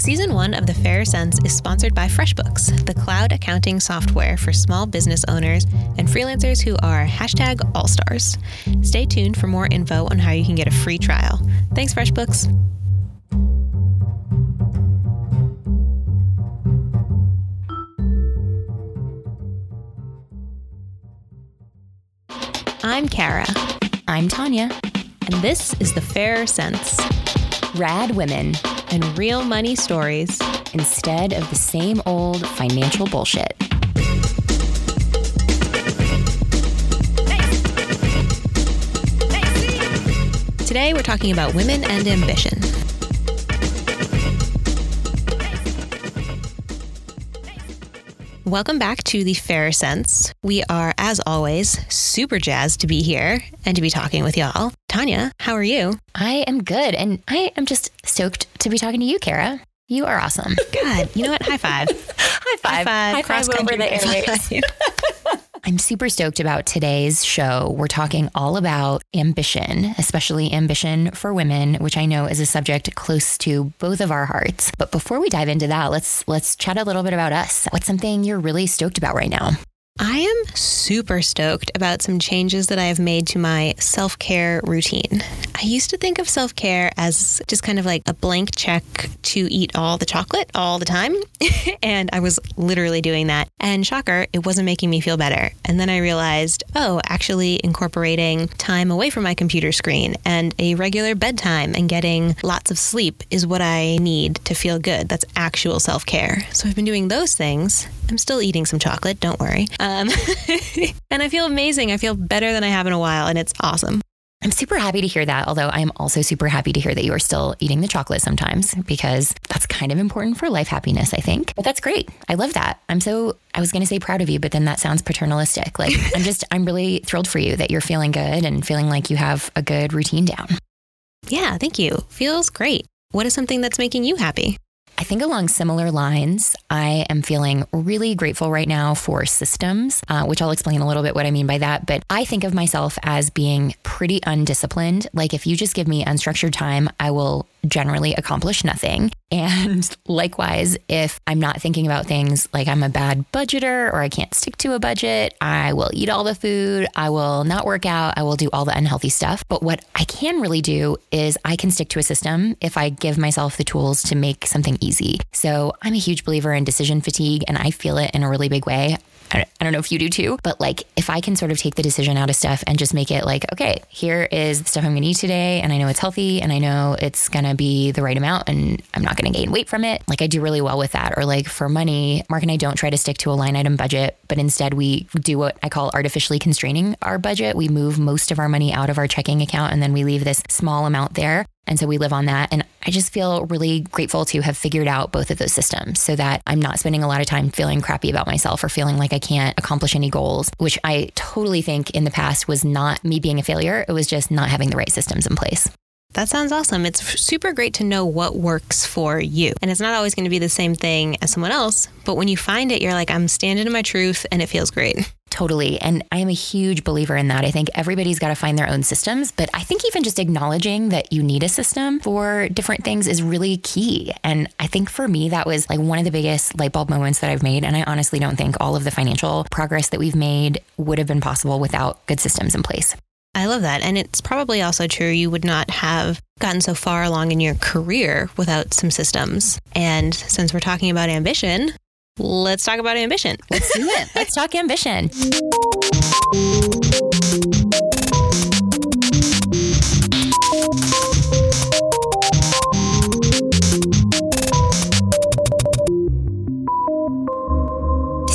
Season one of The Fairer Cents is sponsored by FreshBooks, the cloud accounting software for small business owners and freelancers who are hashtag allstars. Stay tuned for more info on how you can get a free trial. Thanks, FreshBooks. I'm Kara, I'm Tanja. and this is The Fairer Cents Rad women and real money stories. instead of the same old financial bullshit. Today, we're talking about women and ambition. Welcome back to the Fairer Cents. We are, as always, super jazzed to be here and to be talking with y'all. Tanja, how are you? I am good, and I am just stoked to be talking to you, Kara. You are awesome. God, you know what? High five. High five. High five. over the airwaves. I'm super stoked about today's show. We're talking all about ambition, especially ambition for women, which I know is a subject close to both of our hearts. But before we dive into that, let's let's chat a little bit about us. What's something you're really stoked about right now? I am super stoked about some changes that I have made to my self care routine. I used to think of self care as just kind of like a blank check to eat all the chocolate all the time. and I was literally doing that. And shocker, it wasn't making me feel better. And then I realized, oh, actually incorporating time away from my computer screen and a regular bedtime and getting lots of sleep is what I need to feel good. That's actual self care. So I've been doing those things. I'm still eating some chocolate, don't worry. Um, and I feel amazing. I feel better than I have in a while, and it's awesome. I'm super happy to hear that, although I'm also super happy to hear that you are still eating the chocolate sometimes because that's kind of important for life happiness, I think. But that's great. I love that. I'm so, I was going to say proud of you, but then that sounds paternalistic. Like, I'm just, I'm really thrilled for you that you're feeling good and feeling like you have a good routine down. Yeah, thank you. Feels great. What is something that's making you happy? I think along similar lines, I am feeling really grateful right now for systems, uh, which I'll explain a little bit what I mean by that. But I think of myself as being pretty undisciplined. Like if you just give me unstructured time, I will generally accomplish nothing. And likewise, if I'm not thinking about things like I'm a bad budgeter or I can't stick to a budget, I will eat all the food, I will not work out, I will do all the unhealthy stuff. But what I can really do is I can stick to a system if I give myself the tools to make something easy. So I'm a huge believer in decision fatigue and I feel it in a really big way. I I don't know if you do too, but like if I can sort of take the decision out of stuff and just make it like, okay, here is the stuff I'm gonna eat today, and I know it's healthy and I know it's gonna be the right amount and I'm not gonna gain weight from it. Like I do really well with that. Or like for money, Mark and I don't try to stick to a line item budget, but instead we do what I call artificially constraining our budget. We move most of our money out of our checking account and then we leave this small amount there. And so we live on that. And I just feel really grateful to have figured out both of those systems so that I'm not spending a lot of time feeling crappy about myself or feeling like I can't accomplish any goals, which I totally think in the past was not me being a failure. It was just not having the right systems in place. That sounds awesome. It's super great to know what works for you. And it's not always going to be the same thing as someone else, but when you find it, you're like, I'm standing in my truth and it feels great. Totally. And I am a huge believer in that. I think everybody's got to find their own systems, but I think even just acknowledging that you need a system for different things is really key. And I think for me, that was like one of the biggest light bulb moments that I've made. And I honestly don't think all of the financial progress that we've made would have been possible without good systems in place. I love that. And it's probably also true you would not have gotten so far along in your career without some systems. And since we're talking about ambition, let's talk about ambition. Let's do it. Let's talk ambition.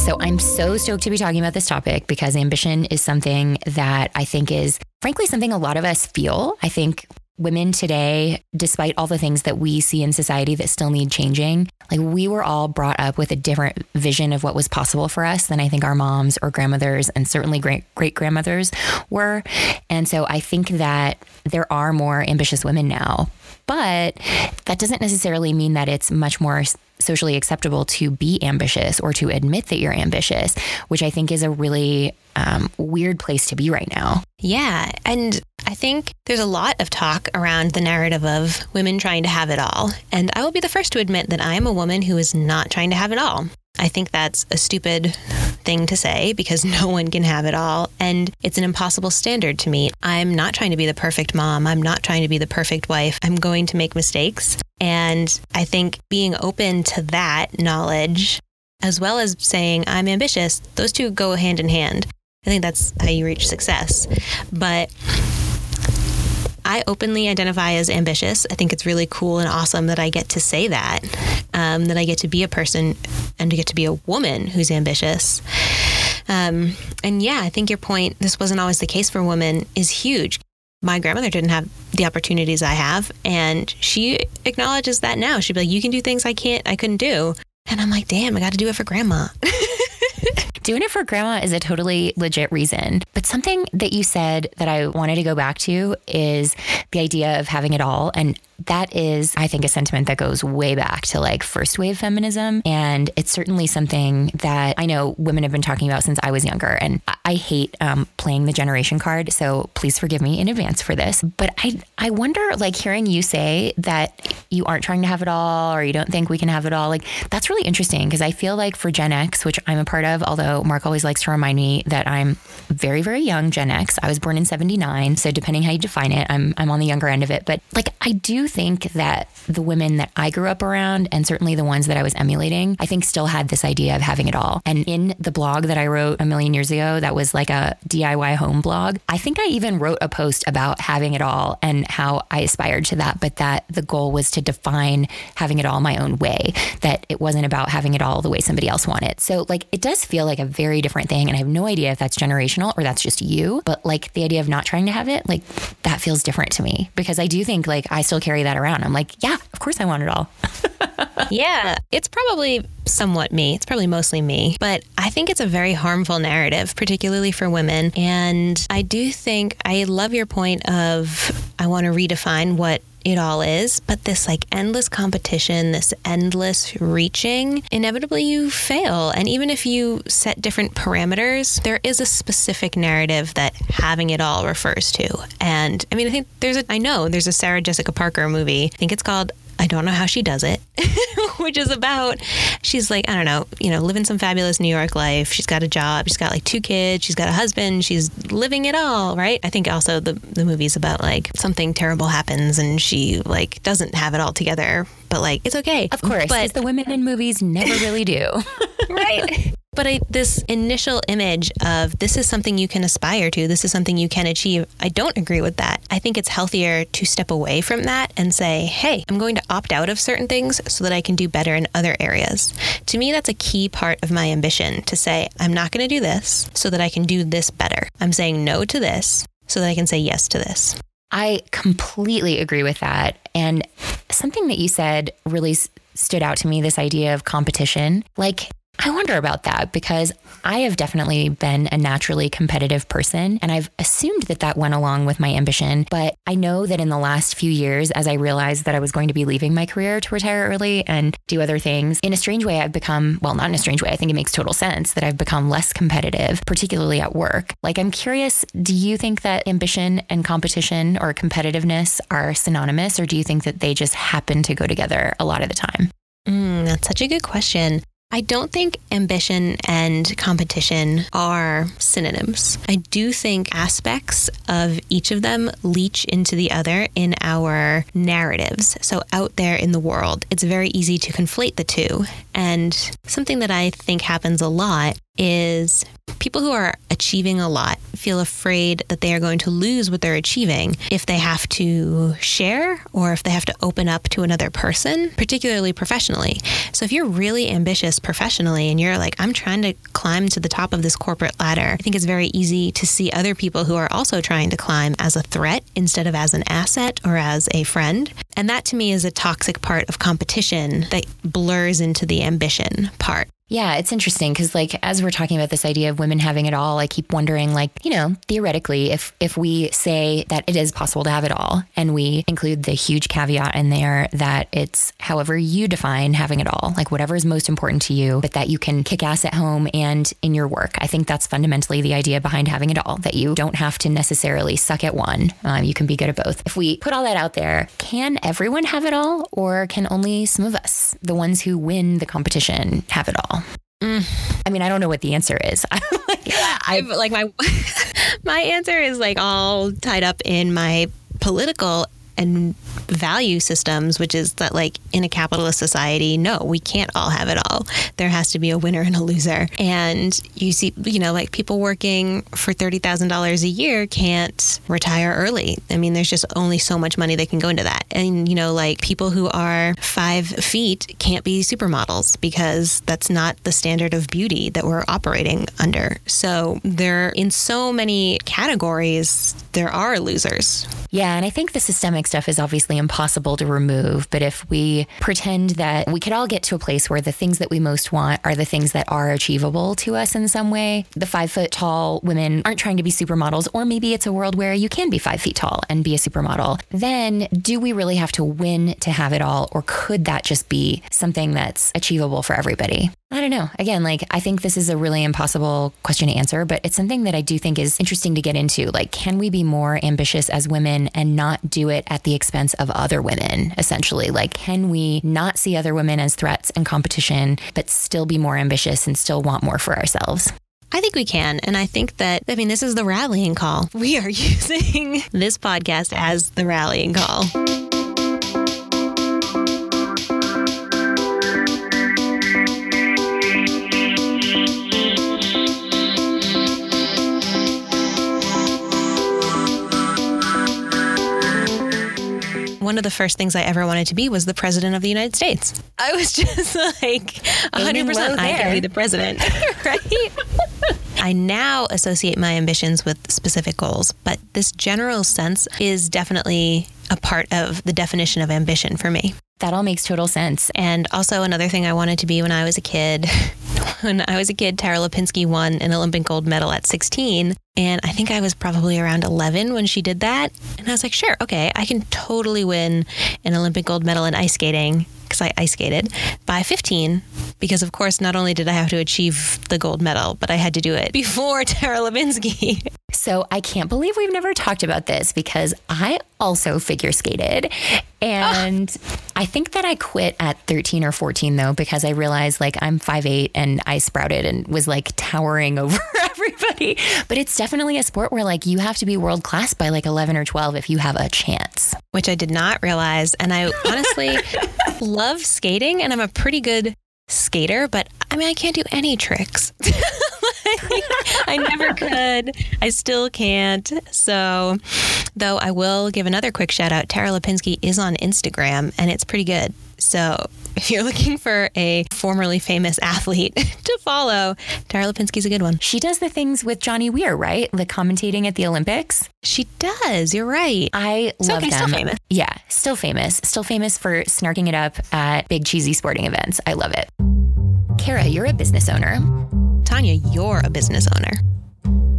So I'm so stoked to be talking about this topic because ambition is something that I think is frankly something a lot of us feel. I think women today, despite all the things that we see in society that still need changing, like we were all brought up with a different vision of what was possible for us than I think our moms or grandmothers and certainly great great grandmothers were. And so I think that there are more ambitious women now. But that doesn't necessarily mean that it's much more socially acceptable to be ambitious or to admit that you're ambitious, which I think is a really um, weird place to be right now. Yeah. And I think there's a lot of talk around the narrative of women trying to have it all. And I will be the first to admit that I am a woman who is not trying to have it all. I think that's a stupid thing to say because no one can have it all. And it's an impossible standard to meet. I'm not trying to be the perfect mom. I'm not trying to be the perfect wife. I'm going to make mistakes. And I think being open to that knowledge, as well as saying, I'm ambitious, those two go hand in hand. I think that's how you reach success. But I openly identify as ambitious. I think it's really cool and awesome that I get to say that, um, that I get to be a person and to get to be a woman who's ambitious. Um, and yeah, I think your point, this wasn't always the case for women, is huge. My grandmother didn't have the opportunities I have, and she acknowledges that now. She'd be like, "You can do things I can't, I couldn't do," and I'm like, "Damn, I got to do it for grandma." Doing it for grandma is a totally legit reason. But something that you said that I wanted to go back to is the idea of having it all. And that is, I think, a sentiment that goes way back to like first wave feminism. And it's certainly something that I know women have been talking about since I was younger. And I hate um, playing the generation card. So please forgive me in advance for this. But I, I wonder, like, hearing you say that you aren't trying to have it all or you don't think we can have it all, like, that's really interesting because I feel like for Gen X, which I'm a part of, although Mark always likes to remind me that I'm very, very young Gen X. I was born in 79. So depending how you define it, I'm, I'm on the younger end of it. But like, I do think that the women that I grew up around, and certainly the ones that I was emulating, I think still had this idea of having it all. And in the blog that I wrote a million years ago, that was like a DIY home blog, I think I even wrote a post about having it all and how I aspired to that, but that the goal was to define having it all my own way, that it wasn't about having it all the way somebody else wanted. So, like, it does feel like a very different thing. And I have no idea if that's generational or that's just you, but like the idea of not trying to have it, like, that feels different to me because I do think like I still carry that around. I'm like, yeah, of course I want it all. yeah, it's probably somewhat me. It's probably mostly me, but I think it's a very harmful narrative, particularly for women. And I do think I love your point of I want to redefine what it all is, but this like endless competition, this endless reaching, inevitably you fail. And even if you set different parameters, there is a specific narrative that having it all refers to. And I mean, I think there's a, I know there's a Sarah Jessica Parker movie. I think it's called I don't know how she does it, which is about she's like, I don't know, you know, living some fabulous New York life. She's got a job, she's got like two kids, she's got a husband, she's living it all, right? I think also the the movie's about like something terrible happens and she like doesn't have it all together, but like it's okay. Of course, but the women in movies never really do. right? But I, this initial image of this is something you can aspire to, this is something you can achieve, I don't agree with that. I think it's healthier to step away from that and say, hey, I'm going to opt out of certain things so that I can do better in other areas. To me, that's a key part of my ambition to say, I'm not going to do this so that I can do this better. I'm saying no to this so that I can say yes to this. I completely agree with that. And something that you said really stood out to me this idea of competition. Like, I wonder about that because I have definitely been a naturally competitive person and I've assumed that that went along with my ambition. But I know that in the last few years, as I realized that I was going to be leaving my career to retire early and do other things, in a strange way, I've become, well, not in a strange way, I think it makes total sense that I've become less competitive, particularly at work. Like, I'm curious, do you think that ambition and competition or competitiveness are synonymous or do you think that they just happen to go together a lot of the time? Mm, that's such a good question. I don't think ambition and competition are synonyms. I do think aspects of each of them leach into the other in our narratives. So, out there in the world, it's very easy to conflate the two. And something that I think happens a lot is people who are achieving a lot feel afraid that they are going to lose what they're achieving if they have to share or if they have to open up to another person, particularly professionally. So if you're really ambitious professionally and you're like, I'm trying to climb to the top of this corporate ladder, I think it's very easy to see other people who are also trying to climb as a threat instead of as an asset or as a friend. And that to me is a toxic part of competition that blurs into the ambition part. Yeah, it's interesting because like as we're talking about this idea of women having it all, I keep wondering like, you know, theoretically if if we say that it is possible to have it all and we include the huge caveat in there that it's however you define having it all, like whatever is most important to you, but that you can kick ass at home and in your work. I think that's fundamentally the idea behind having it all, that you don't have to necessarily suck at one. Um, you can be good at both. If we put all that out there, can everyone have it all or can only some of us, the ones who win the competition, have it all? Mm. I mean, I don't know what the answer is. I've like my my answer is like all tied up in my political and value systems, which is that, like, in a capitalist society, no, we can't all have it all. There has to be a winner and a loser. And you see, you know, like people working for $30,000 a year can't retire early. I mean, there's just only so much money that can go into that. And, you know, like people who are five feet can't be supermodels because that's not the standard of beauty that we're operating under. So there, in so many categories, there are losers. Yeah. And I think the systemic stuff is obviously impossible to remove. But if we pretend that we could all get to a place where the things that we most want are the things that are achievable to us in some way, the five foot tall women aren't trying to be supermodels, or maybe it's a world where you can be five feet tall and be a supermodel, then do we really have to win to have it all? Or could that just be something that's achievable for everybody? I don't know. Again, like I think this is a really impossible question to answer, but it's something that I do think is interesting to get into. Like, can we be more ambitious as women and not do it at the expense of other women, essentially? Like, can we not see other women as threats and competition, but still be more ambitious and still want more for ourselves? I think we can. And I think that, I mean, this is the rallying call. We are using this podcast as the rallying call. One of the first things I ever wanted to be was the president of the United States. I was just like 100% I can be the president, right? I now associate my ambitions with specific goals, but this general sense is definitely a part of the definition of ambition for me. That all makes total sense. And also, another thing I wanted to be when I was a kid. when I was a kid, Tara Lipinski won an Olympic gold medal at 16. And I think I was probably around 11 when she did that. And I was like, sure, okay, I can totally win an Olympic gold medal in ice skating because I ice skated by 15 because of course not only did I have to achieve the gold medal but I had to do it before Tara Lipinski. So I can't believe we've never talked about this because I also figure skated and oh. I think that I quit at 13 or 14 though because I realized like I'm 5'8 and I sprouted and was like towering over everybody. But it's definitely a sport where like you have to be world class by like 11 or 12 if you have a chance. Which I did not realize and I honestly love skating and I'm a pretty good skater, but I mean, I can't do any tricks. I never could. I still can't. So, though I will give another quick shout out. Tara Lipinski is on Instagram and it's pretty good. So, if you're looking for a formerly famous athlete to follow, Tara Lipinski's a good one. She does the things with Johnny Weir, right? The commentating at the Olympics. She does. You're right. I so, love okay, them. Still famous. Yeah, still famous. Still famous for snarking it up at big cheesy sporting events. I love it. Kara, you're a business owner. Tanja, you're a business owner.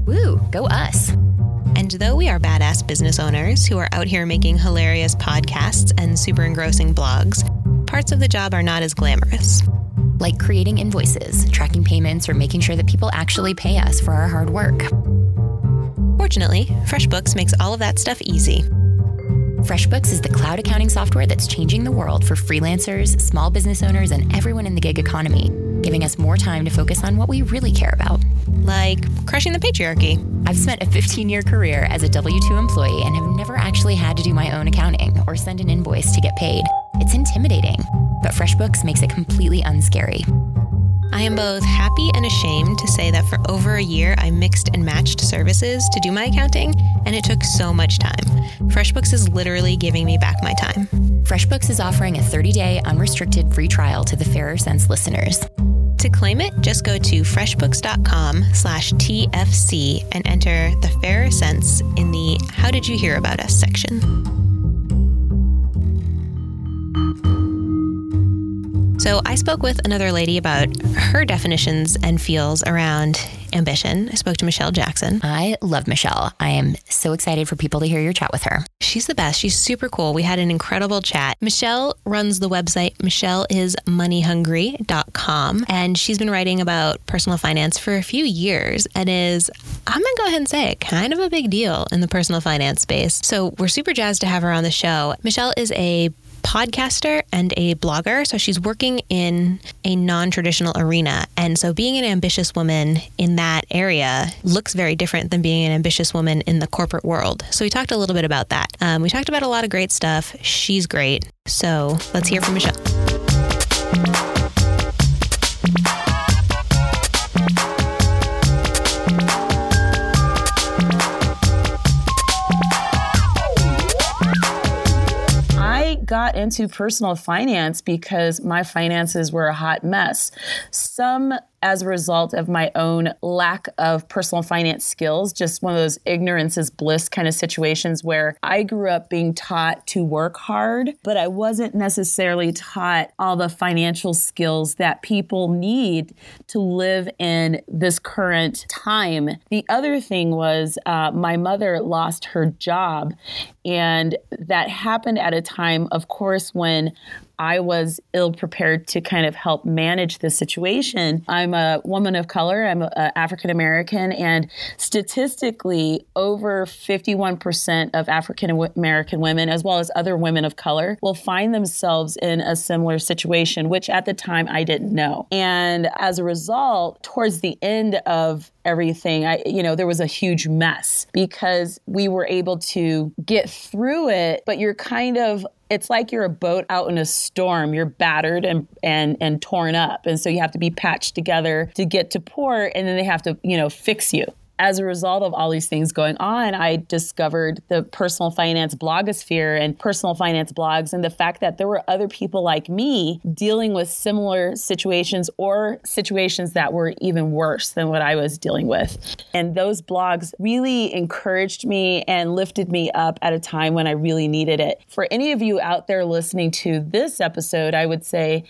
Woo, go us. And though we are badass business owners who are out here making hilarious podcasts and super engrossing blogs, parts of the job are not as glamorous. Like creating invoices, tracking payments, or making sure that people actually pay us for our hard work. Fortunately, FreshBooks makes all of that stuff easy. FreshBooks is the cloud accounting software that's changing the world for freelancers, small business owners, and everyone in the gig economy giving us more time to focus on what we really care about. Like crushing the patriarchy. I've spent a 15 year career as a W 2 employee and have never actually had to do my own accounting or send an invoice to get paid. It's intimidating, but FreshBooks makes it completely unscary. I am both happy and ashamed to say that for over a year I mixed and matched services to do my accounting, and it took so much time. FreshBooks is literally giving me back my time. FreshBooks is offering a 30 day unrestricted free trial to the Fairer Cents listeners. To claim it, just go to freshbooks.com slash TFC and enter the Fairer Cents in the How Did You Hear About Us section. So I spoke with another lady about her definitions and feels around ambition. I spoke to Michelle Jackson. I love Michelle. I am so excited for people to hear your chat with her. She's the best. She's super cool. We had an incredible chat. Michelle runs the website michelleismoneyhungry.com and she's been writing about personal finance for a few years and is I'm going to go ahead and say it, kind of a big deal in the personal finance space. So we're super jazzed to have her on the show. Michelle is a podcaster and a blogger. So she's working in a non traditional arena. And so being an ambitious woman in that area looks very different than being an ambitious woman in the corporate world. So we talked a little bit about that. Um, we talked about a lot of great stuff. She's great. So let's hear from Michelle. Got into personal finance because my finances were a hot mess. Some as a result of my own lack of personal finance skills, just one of those ignorance is bliss kind of situations where I grew up being taught to work hard, but I wasn't necessarily taught all the financial skills that people need to live in this current time. The other thing was uh, my mother lost her job, and that happened at a time, of course, when I was ill prepared to kind of help manage the situation. I'm a woman of color, I'm African American, and statistically, over 51% of African American women, as well as other women of color, will find themselves in a similar situation, which at the time I didn't know. And as a result, towards the end of everything, I, you know, there was a huge mess because we were able to get through it, but you're kind of it's like you're a boat out in a storm. You're battered and and and torn up, and so you have to be patched together to get to port, and then they have to you know fix you as a result of all these things going on, I discovered the personal finance blogosphere and personal finance blogs, and the fact that there were other people like me dealing with similar situations or situations that were even worse than what I was dealing with. And those blogs really encouraged me and lifted me up at a time when I really needed it. For any of you out there listening to this episode, I would say,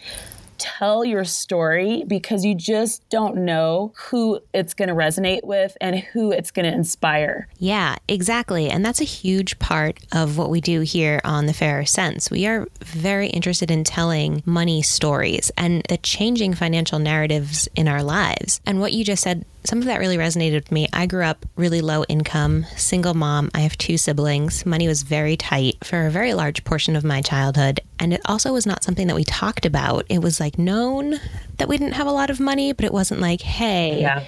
tell your story because you just don't know who it's going to resonate with and who it's going to inspire. Yeah, exactly. And that's a huge part of what we do here on The Fairer Cents. We are very interested in telling money stories and the changing financial narratives in our lives. And what you just said some of that really resonated with me. I grew up really low income, single mom. I have two siblings. Money was very tight for a very large portion of my childhood. And it also was not something that we talked about. It was like known that we didn't have a lot of money, but it wasn't like, hey, yeah.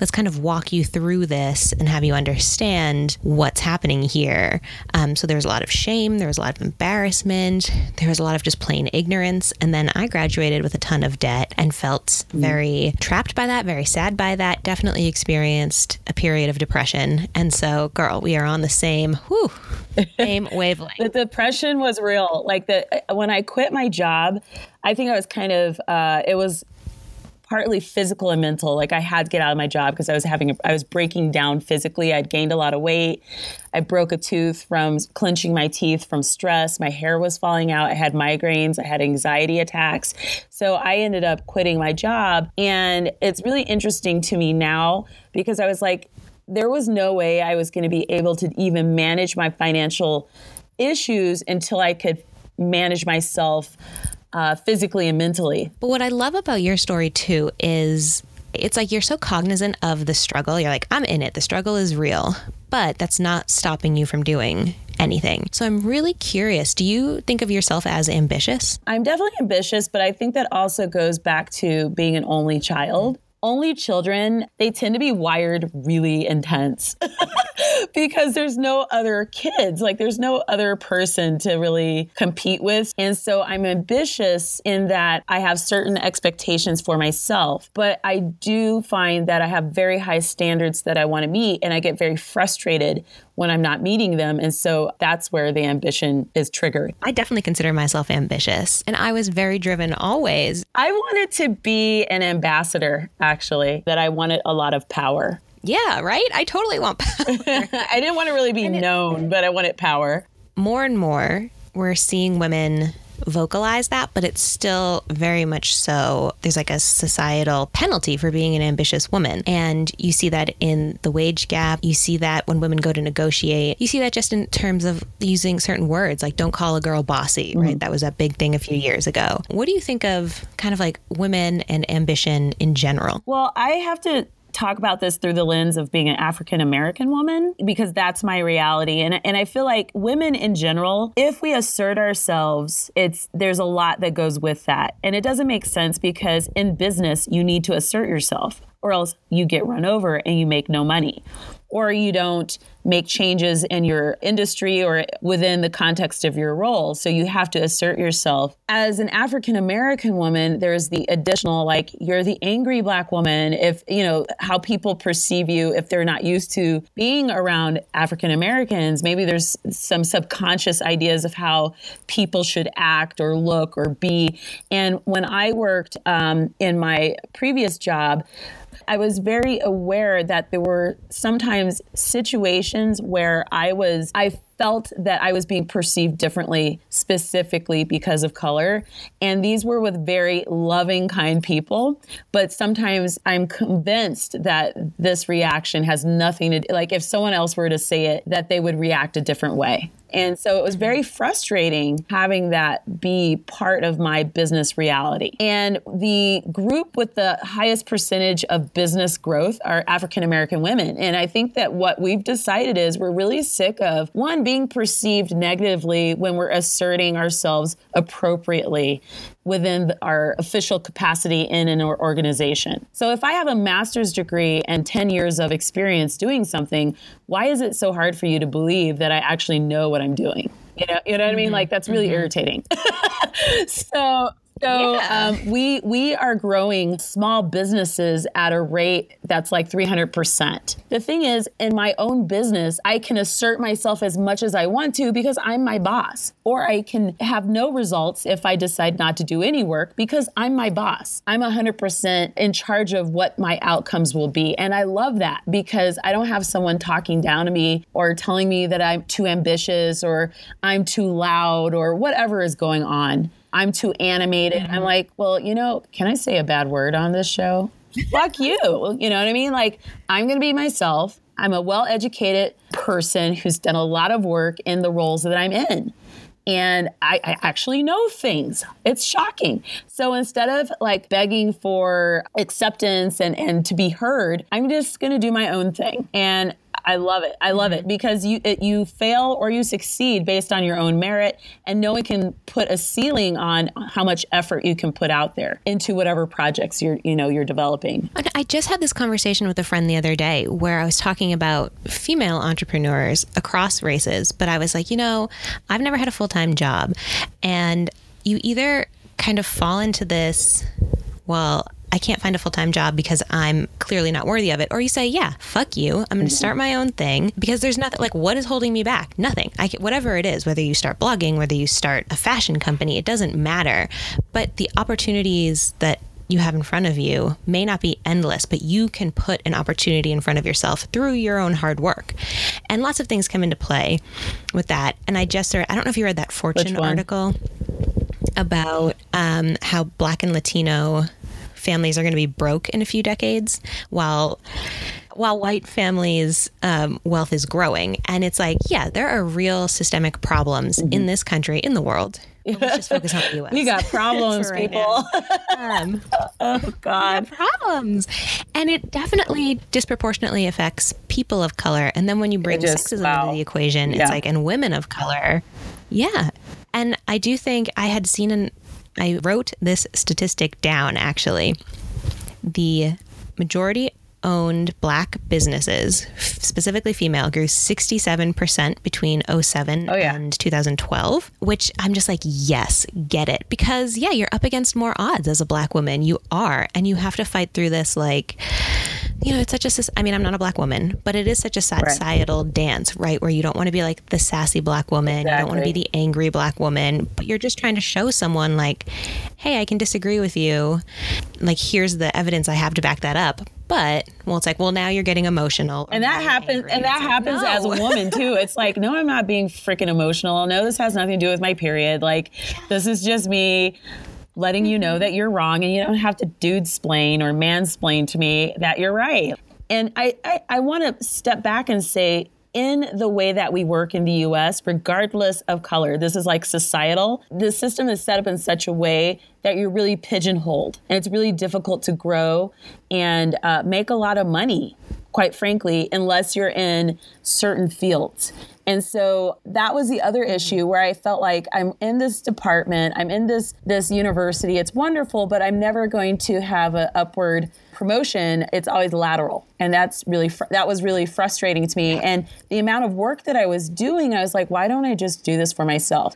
let's kind of walk you through this and have you understand what's happening here. Um, so there was a lot of shame, there was a lot of embarrassment, there was a lot of just plain ignorance. And then I graduated with a ton of debt and felt mm. very trapped by that, very sad by that. Definitely definitely experienced a period of depression. And so, girl, we are on the same, whew, same wavelength. the depression was real. Like the when I quit my job, I think I was kind of uh, it was partly physical and mental. Like I had to get out of my job because I was having, a, I was breaking down physically. I'd gained a lot of weight. I broke a tooth from clenching my teeth from stress. My hair was falling out. I had migraines. I had anxiety attacks. So I ended up quitting my job. And it's really interesting to me now because I was like, there was no way I was going to be able to even manage my financial issues until I could manage myself uh, physically and mentally. But what I love about your story too is it's like you're so cognizant of the struggle. You're like, I'm in it. The struggle is real, but that's not stopping you from doing anything. So I'm really curious. Do you think of yourself as ambitious? I'm definitely ambitious, but I think that also goes back to being an only child only children, they tend to be wired really intense because there's no other kids. Like there's no other person to really compete with. And so I'm ambitious in that I have certain expectations for myself, but I do find that I have very high standards that I want to meet and I get very frustrated when I'm not meeting them. And so that's where the ambition is triggered. I definitely consider myself ambitious and I was very driven always. I wanted to be an ambassador, actually, that I wanted a lot of power. Yeah, right? I totally want power. I didn't want to really be known, but I wanted power. More and more, we're seeing women vocalize that, but it's still very much so. There's like a societal penalty for being an ambitious woman. And you see that in the wage gap. You see that when women go to negotiate. You see that just in terms of using certain words, like don't call a girl bossy, mm-hmm. right? That was a big thing a few years ago. What do you think of kind of like women and ambition in general? Well, I have to talk about this through the lens of being an African American woman because that's my reality. And, and I feel like women in general, if we assert ourselves, it's there's a lot that goes with that. And it doesn't make sense because in business, you need to assert yourself or else you get run over and you make no money or you don't make changes in your industry or within the context of your role. So you have to assert yourself. As an African American woman, there's the additional like you're the angry black woman if, you know, how people perceive you if they're not used to being around African Americans, maybe there's some subconscious ideas of how people should act or look or be. And when I worked um, in my previous job, I was very aware that there were sometimes situations where I was, I felt that I was being perceived differently, specifically because of color. And these were with very loving, kind people. But sometimes I'm convinced that this reaction has nothing to do, like if someone else were to say it, that they would react a different way. And so it was very frustrating having that be part of my business reality. And the group with the highest percentage of business growth are African American women. And I think that what we've decided is we're really sick of one, being perceived negatively when we're asserting ourselves appropriately within our official capacity in an organization. So if I have a master's degree and 10 years of experience doing something, why is it so hard for you to believe that I actually know what I'm doing? You know, you know what I mean? Mm-hmm. Like that's really mm-hmm. irritating. so so yeah. um, we we are growing small businesses at a rate that's like 300%. The thing is, in my own business, I can assert myself as much as I want to because I'm my boss. Or I can have no results if I decide not to do any work because I'm my boss. I'm 100% in charge of what my outcomes will be. And I love that because I don't have someone talking down to me or telling me that I'm too ambitious or I'm too loud or whatever is going on. I'm too animated. Mm-hmm. I'm like, well, you know, can I say a bad word on this show? Fuck you. You know what I mean? Like, I'm going to be myself. I'm a well educated person who's done a lot of work in the roles that I'm in. And I, I, actually know things. It's shocking. So instead of like begging for acceptance and, and to be heard, I'm just going to do my own thing. And I love it. I love it mm-hmm. because you it, you fail or you succeed based on your own merit, and no one can put a ceiling on how much effort you can put out there into whatever projects you're you know you're developing. I just had this conversation with a friend the other day where I was talking about female entrepreneurs across races, but I was like, you know, I've never had a full time job, and you either kind of fall into this, well. I can't find a full time job because I'm clearly not worthy of it. Or you say, yeah, fuck you. I'm going to start my own thing because there's nothing like what is holding me back? Nothing. I can, whatever it is, whether you start blogging, whether you start a fashion company, it doesn't matter. But the opportunities that you have in front of you may not be endless, but you can put an opportunity in front of yourself through your own hard work. And lots of things come into play with that. And I just, I don't know if you read that Fortune article about um, how Black and Latino families are going to be broke in a few decades while while white families' um, wealth is growing. And it's like, yeah, there are real systemic problems mm-hmm. in this country, in the world. let's just focus on the U.S. We got problems, right people. um, oh God, problems, and it definitely disproportionately affects people of color. And then when you bring just, sexism wow. into the equation, yeah. it's like, and women of color, yeah. And I do think I had seen an I wrote this statistic down actually. The majority owned black businesses, specifically female, grew 67% between 07 oh, yeah. and 2012, which I'm just like, yes, get it. Because, yeah, you're up against more odds as a black woman. You are. And you have to fight through this, like, you know, it's such a, I mean, I'm not a black woman, but it is such a societal right. dance, right? Where you don't want to be like the sassy black woman. Exactly. You don't want to be the angry black woman, but you're just trying to show someone, like, hey, I can disagree with you. like here's the evidence I have to back that up. But well, it's like, well, now you're getting emotional, and that happens, angry. and that happens no. as a woman too. It's like, no, I'm not being freaking emotional. No, this has nothing to do with my period. Like, this is just me letting you know mm-hmm. that you're wrong, and you don't have to dude splain or mansplain to me that you're right. And I, I, I want to step back and say, in the way that we work in the US, regardless of color. This is like societal. The system is set up in such a way that you're really pigeonholed and it's really difficult to grow and uh, make a lot of money, quite frankly, unless you're in certain fields. And so that was the other issue where I felt like I'm in this department, I'm in this this university. It's wonderful, but I'm never going to have an upward promotion. It's always lateral. And that's really fr- that was really frustrating to me and the amount of work that I was doing, I was like, why don't I just do this for myself?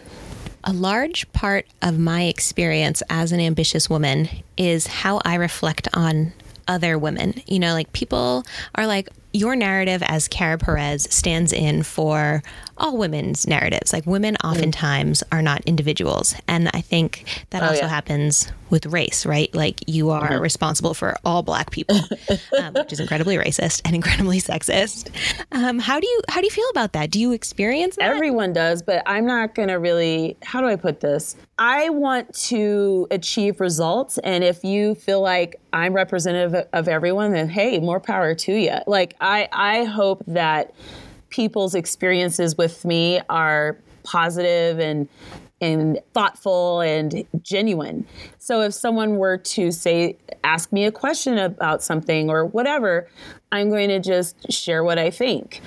A large part of my experience as an ambitious woman is how I reflect on other women. You know, like people are like, your narrative as Kara Perez stands in for all women's narratives. Like women mm. oftentimes are not individuals. And I think that oh, also yeah. happens with race, right? Like you are mm-hmm. responsible for all black people, um, which is incredibly racist and incredibly sexist. Um, how do you how do you feel about that? Do you experience that? Everyone does, but I'm not going to really. How do I put this? I want to achieve results, and if you feel like I'm representative of everyone, then hey, more power to you. Like I I hope that people's experiences with me are positive and and thoughtful and genuine. So if someone were to say, ask me a question about something or whatever, I'm going to just share what I think.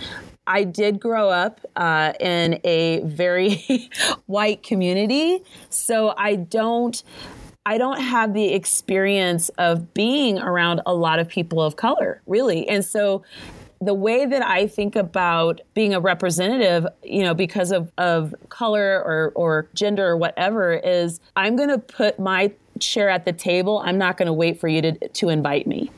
I did grow up uh, in a very white community, so I don't. I don't have the experience of being around a lot of people of color, really. And so the way that I think about being a representative, you know, because of, of color or, or gender or whatever, is I'm going to put my chair at the table. I'm not going to wait for you to, to invite me.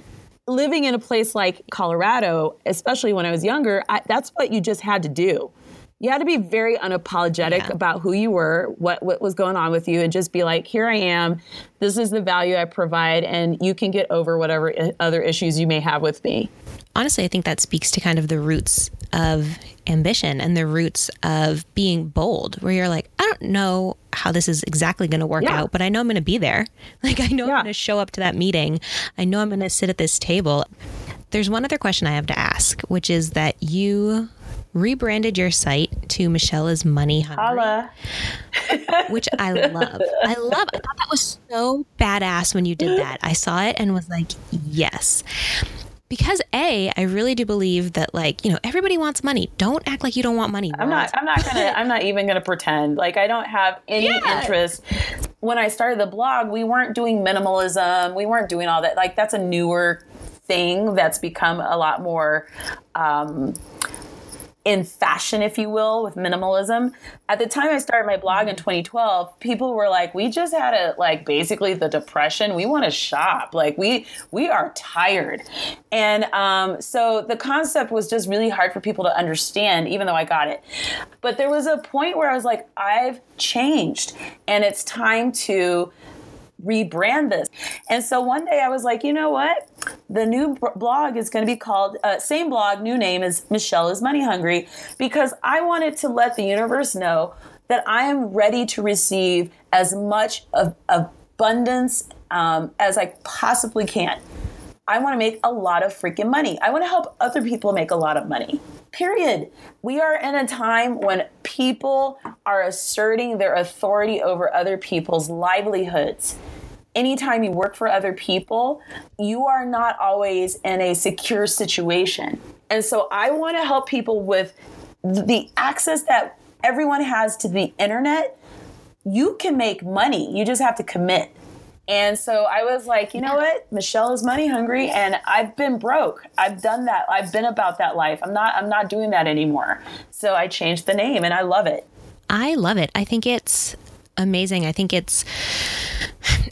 Living in a place like Colorado, especially when I was younger, I, that's what you just had to do. You had to be very unapologetic yeah. about who you were, what, what was going on with you, and just be like, here I am. This is the value I provide, and you can get over whatever uh, other issues you may have with me honestly, I think that speaks to kind of the roots of ambition and the roots of being bold, where you're like, I don't know how this is exactly going to work yeah. out, but I know I'm going to be there. Like, I know yeah. I'm going to show up to that meeting. I know I'm going to sit at this table. There's one other question I have to ask, which is that you rebranded your site to Michelle is Money Hungry, which I love. I love. I thought that was so badass when you did that. I saw it and was like, yes because a i really do believe that like you know everybody wants money. Don't act like you don't want money i'm not i'm not gonna i'm not even gonna pretend. Like i don't have any yeah. interest. When i started the blog we weren't doing minimalism. We weren't doing all that. Like that's a newer thing that's become a lot more um, in fashion, if you will, with minimalism. At the time I started my blog in 2012, people were like, "We just had a like basically the depression. We want to shop. Like we we are tired." And um, so the concept was just really hard for people to understand, even though I got it. But there was a point where I was like, "I've changed, and it's time to." Rebrand this. And so one day I was like, you know what? The new blog is going to be called, uh, same blog, new name is Michelle is Money Hungry, because I wanted to let the universe know that I am ready to receive as much of, abundance um, as I possibly can. I want to make a lot of freaking money. I want to help other people make a lot of money. Period. We are in a time when people are asserting their authority over other people's livelihoods anytime you work for other people, you are not always in a secure situation. And so I want to help people with the access that everyone has to the internet. You can make money, you just have to commit. And so I was like, you know what? Michelle is money hungry and I've been broke. I've done that. I've been about that life. I'm not I'm not doing that anymore. So I changed the name and I love it. I love it. I think it's amazing. I think it's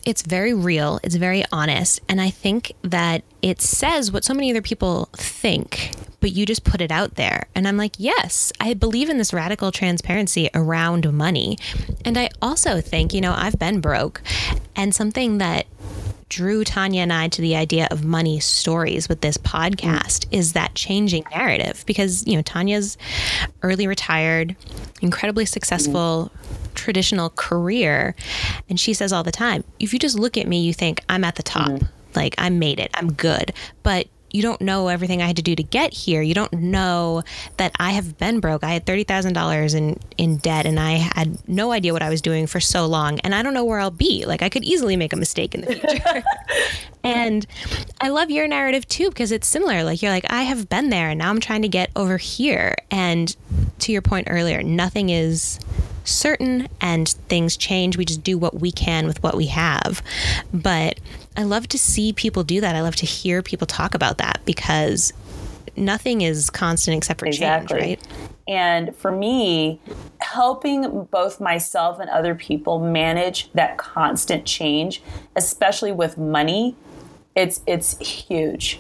it's very real, it's very honest, and I think that it says what so many other people think, but you just put it out there. And I'm like, yes, I believe in this radical transparency around money. And I also think, you know, I've been broke, and something that drew Tanja and I to the idea of money stories with this podcast is that changing narrative because, you know, Tanja's early retired, incredibly successful. Traditional career. And she says all the time, if you just look at me, you think I'm at the top. Mm. Like I made it, I'm good. But you don't know everything I had to do to get here. You don't know that I have been broke. I had thirty thousand dollars in in debt, and I had no idea what I was doing for so long, and I don't know where I'll be. Like I could easily make a mistake in the future. and I love your narrative too because it's similar. Like you're like I have been there, and now I'm trying to get over here. And to your point earlier, nothing is certain and things change. We just do what we can with what we have. But I love to see people do that. I love to hear people talk about that because nothing is constant except for exactly. change, right? And for me, helping both myself and other people manage that constant change, especially with money, it's it's huge.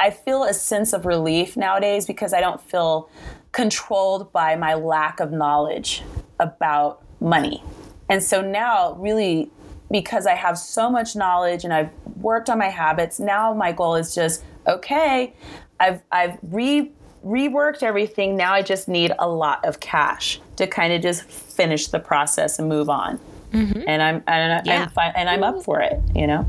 I feel a sense of relief nowadays because I don't feel controlled by my lack of knowledge about money. And so now, really, because I have so much knowledge and I've worked on my habits, now my goal is just okay, I've, I've re, reworked everything. Now I just need a lot of cash to kind of just finish the process and move on. Mm-hmm. And I'm, and, yeah. I'm fine, and I'm up for it, you know?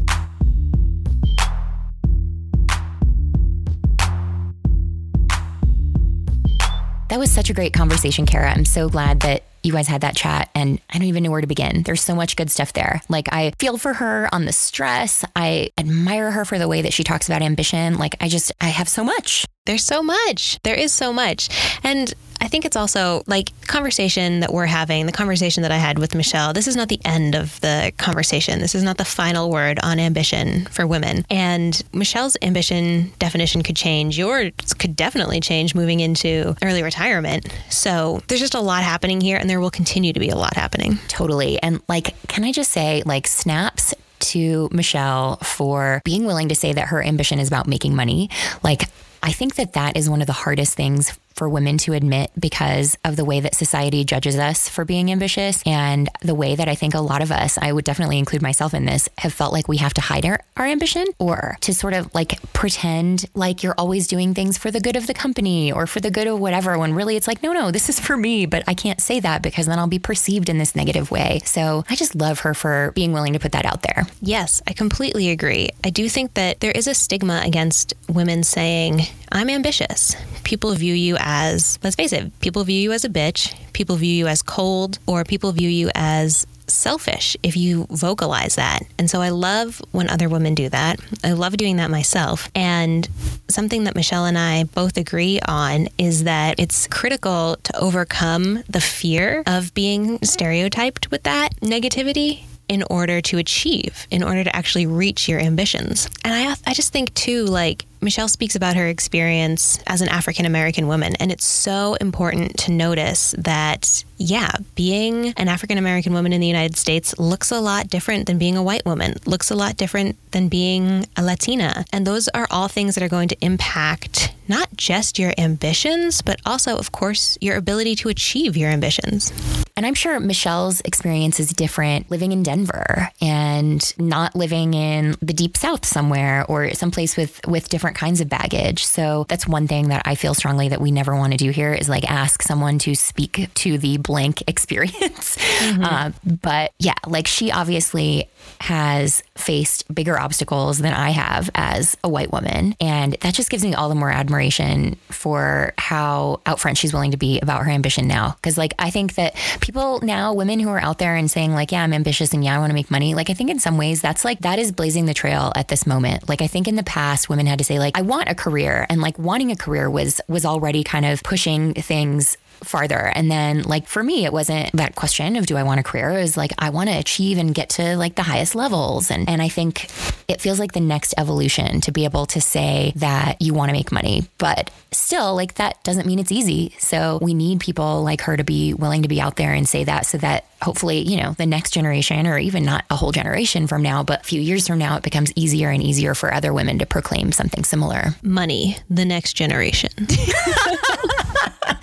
That was such a great conversation, Kara. I'm so glad that you guys had that chat and I don't even know where to begin. There's so much good stuff there. Like I feel for her on the stress. I admire her for the way that she talks about ambition. Like I just I have so much. There's so much. There is so much. And I think it's also like conversation that we're having, the conversation that I had with Michelle. This is not the end of the conversation. This is not the final word on ambition for women. And Michelle's ambition definition could change. Yours could definitely change moving into early retirement. So there's just a lot happening here, and there will continue to be a lot happening. Totally. And like, can I just say, like, snaps to Michelle for being willing to say that her ambition is about making money. Like, I think that that is one of the hardest things for women to admit because of the way that society judges us for being ambitious and the way that I think a lot of us, I would definitely include myself in this, have felt like we have to hide our, our ambition or to sort of like pretend like you're always doing things for the good of the company or for the good of whatever when really it's like, no, no, this is for me, but I can't say that because then I'll be perceived in this negative way. So I just love her for being willing to put that out there. Yes, I completely agree. I do think that there is a stigma against women saying, I'm ambitious. People view you as, let's face it, people view you as a bitch, people view you as cold, or people view you as selfish if you vocalize that. And so I love when other women do that. I love doing that myself. And something that Michelle and I both agree on is that it's critical to overcome the fear of being stereotyped with that negativity in order to achieve, in order to actually reach your ambitions. And I, I just think too, like Michelle speaks about her experience as an African American woman, and it's so important to notice that, yeah, being an African American woman in the United States looks a lot different than being a white woman, looks a lot different than being a Latina. And those are all things that are going to impact not just your ambitions, but also, of course, your ability to achieve your ambitions. And I'm sure Michelle's experience is different living in Denver and not living in the deep south somewhere or someplace with, with different kinds of baggage. So that's one thing that I feel strongly that we never want to do here is like ask someone to speak to the blank experience. Mm-hmm. Uh, but yeah, like she obviously has faced bigger obstacles than I have as a white woman. And that just gives me all the more admiration for how out front she's willing to be about her ambition now. Cause like I think that people now, women who are out there and saying, like, yeah, I'm ambitious and yeah, I want to make money, like I think in some ways that's like that is blazing the trail at this moment. Like I think in the past women had to say, like, I want a career and like wanting a career was was already kind of pushing things farther. And then, like, for me, it wasn't that question of do I want a career? It was like, I want to achieve and get to like the highest levels. And, and I think it feels like the next evolution to be able to say that you want to make money. But still, like, that doesn't mean it's easy. So we need people like her to be willing to be out there and say that so that hopefully, you know, the next generation or even not a whole generation from now, but a few years from now, it becomes easier and easier for other women to proclaim something similar. Money, the next generation.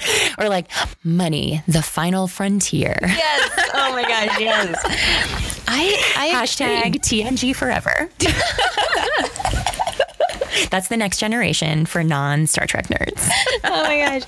or like money, the final frontier. Yes. Oh my gosh, yes. I, I Hashtag agree. TNG forever. That's the next generation for non Star Trek nerds. oh my gosh.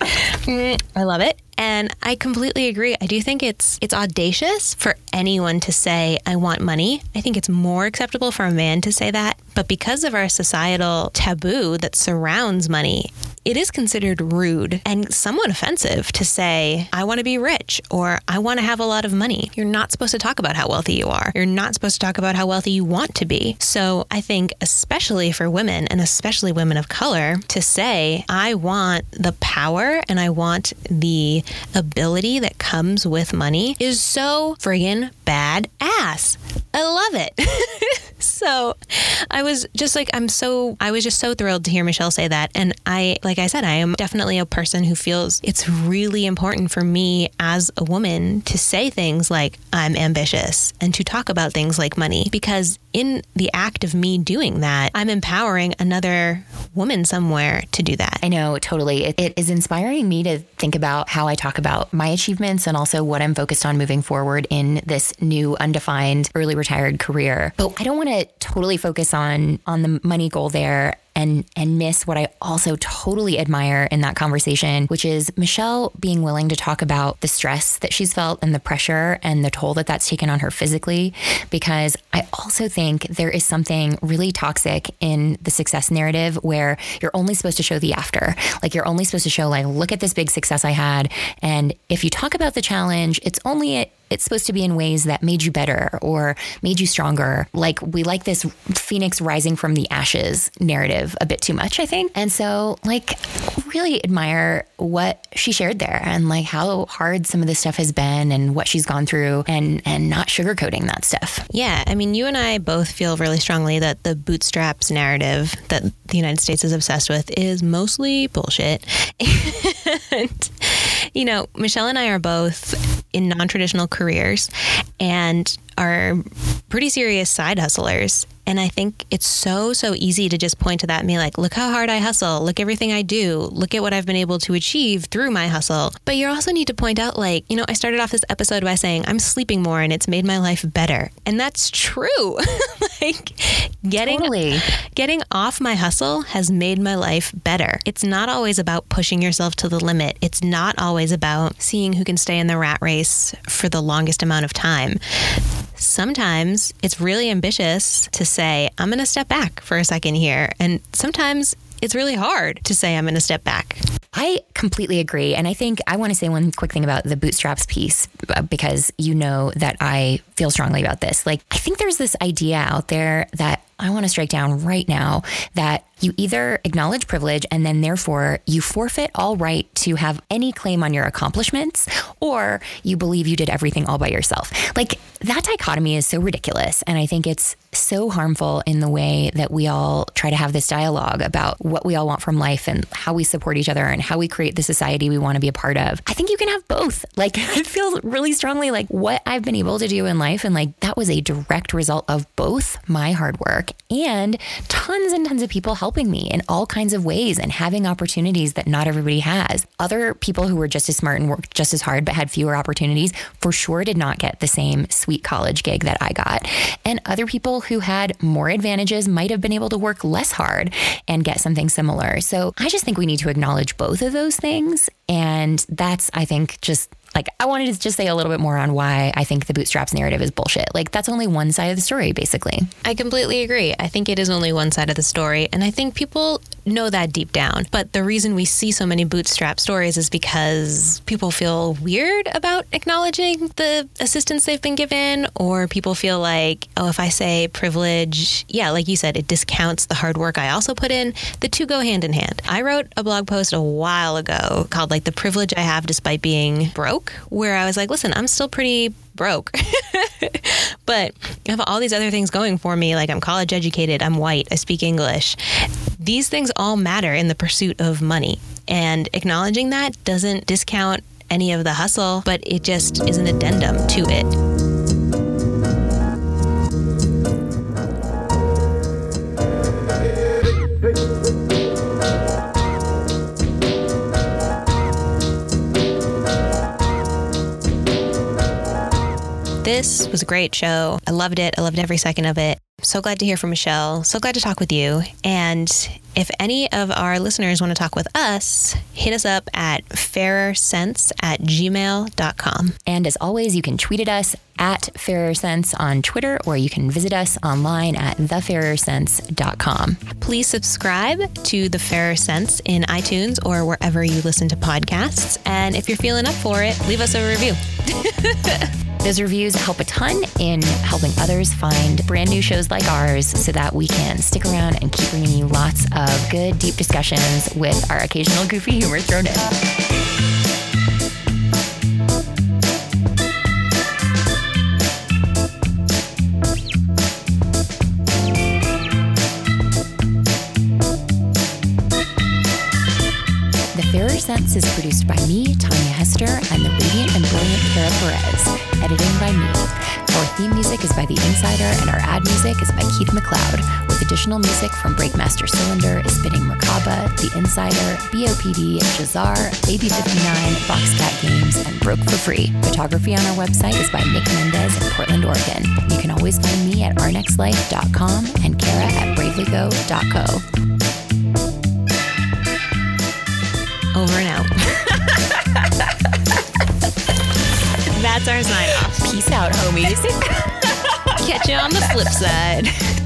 Mm, I love it. And I completely agree. I do think it's it's audacious for anyone to say I want money. I think it's more acceptable for a man to say that, but because of our societal taboo that surrounds money, it is considered rude and somewhat offensive to say I want to be rich or I want to have a lot of money. You're not supposed to talk about how wealthy you are. You're not supposed to talk about how wealthy you want to be. So, I think especially for women and especially women of color to say I want the power and I want the ability that comes with money is so friggin' bad ass. I love it. so I was just like, I'm so, I was just so thrilled to hear Michelle say that. And I, like I said, I am definitely a person who feels it's really important for me as a woman to say things like, I'm ambitious and to talk about things like money because in the act of me doing that, I'm empowering another woman somewhere to do that. I know, totally. It, it is inspiring me to think about how I talk about my achievements and also what I'm focused on moving forward in this new undefined early retired career. But I don't want to totally focus on on the money goal there and and miss what I also totally admire in that conversation, which is Michelle being willing to talk about the stress that she's felt and the pressure and the toll that that's taken on her physically. Because I also think there is something really toxic in the success narrative where you're only supposed to show the after. Like you're only supposed to show like, look at this big success I had, and if you talk about the challenge, it's only it's supposed to be in ways that made you better or made you stronger. Like we like this phoenix rising from the ashes narrative a bit too much, I think. And so, like, really admire what she shared there and like how hard some of this stuff has been and what she's gone through and and not sugarcoating that stuff. Yeah, I mean, you and I both feel really strongly that the bootstraps narrative that the United States is obsessed with is mostly bullshit. and you know, Michelle and I are both in non-traditional careers and are pretty serious side hustlers. And I think it's so, so easy to just point to that and be like, look how hard I hustle. Look everything I do. Look at what I've been able to achieve through my hustle. But you also need to point out, like, you know, I started off this episode by saying I'm sleeping more and it's made my life better. And that's true. like getting Totally. getting off my hustle has made my life better. It's not always about pushing yourself to the limit. It's not always about seeing who can stay in the rat race for the longest amount of time. Sometimes it's really ambitious to say, I'm going to step back for a second here. And sometimes it's really hard to say, I'm going to step back. I completely agree. And I think I want to say one quick thing about the bootstraps piece uh, because you know that I feel strongly about this. Like, I think there's this idea out there that I want to strike down right now that you either acknowledge privilege and then therefore you forfeit all right to have any claim on your accomplishments or you believe you did everything all by yourself. Like that dichotomy is so ridiculous. And I think it's so harmful in the way that we all try to have this dialogue about what we all want from life and how we support each other and how we create the society we want to be a part of. I think you can have both. Like I feel really strongly like what I've been able to do in life and like that was a direct result of both my hard and tons and tons of people helping me in all kinds of ways and having opportunities that not everybody has. Other people who were just as smart and worked just as hard but had fewer opportunities for sure did not get the same sweet college gig that I got. And other people who had more advantages might have been able to work less hard and get something similar. So I just think we need to acknowledge both of those things. And that's, I think, just like I wanted to just say a little bit more on why I think the bootstraps narrative is bullshit. Like that's only one side of the story, basically. I completely agree. I think it is only one side of the story. And I think people know that deep down. But the reason we see so many bootstrap stories is because people feel weird about acknowledging the assistance they've been given, or people feel like, oh, if I say privilege, yeah, like you said, it discounts the hard work I also put in. The two go hand in hand. I wrote a blog post a while ago called like the privilege I have despite being broke where I was like, listen, I'm still pretty broke. but I have all these other things going for me. Like I'm college educated, I'm white, I speak English. These things all matter in the pursuit of money. And acknowledging that doesn't discount any of the hustle, but it just is an addendum to it. This was a great show. I loved it. I loved every second of it. So glad to hear from Michelle. So glad to talk with you. And if any of our listeners want to talk with us, hit us up at fairercents at gmail.com. And as always, you can tweet at us at fairercents on Twitter, or you can visit us online at thefairercents.com. Please subscribe to The Fairer Cents in iTunes or wherever you listen to podcasts. And if you're feeling up for it, leave us a review. Those reviews help a ton in helping others find brand new shows like ours so that we can stick around and keep bringing you lots of good, deep discussions with our occasional goofy humor thrown in. Fairer is produced by me, Tanja Hester, and the radiant and brilliant Kara Perez. Editing by me. Our theme music is by The Insider, and our ad music is by Keith McLeod, with additional music from Breakmaster Cylinder, Spinning Merkaba, The Insider, BOPD, Jahzzar, AB59, Boxcat Games, and Broke for Free. Photography on our website is by Nick Mendez in Portland, Oregon. You can always find me at ournextlife.com and Kara at bravelygo.co. Over and out. That's our sign off. Peace out, homies. Catch you on the flip side.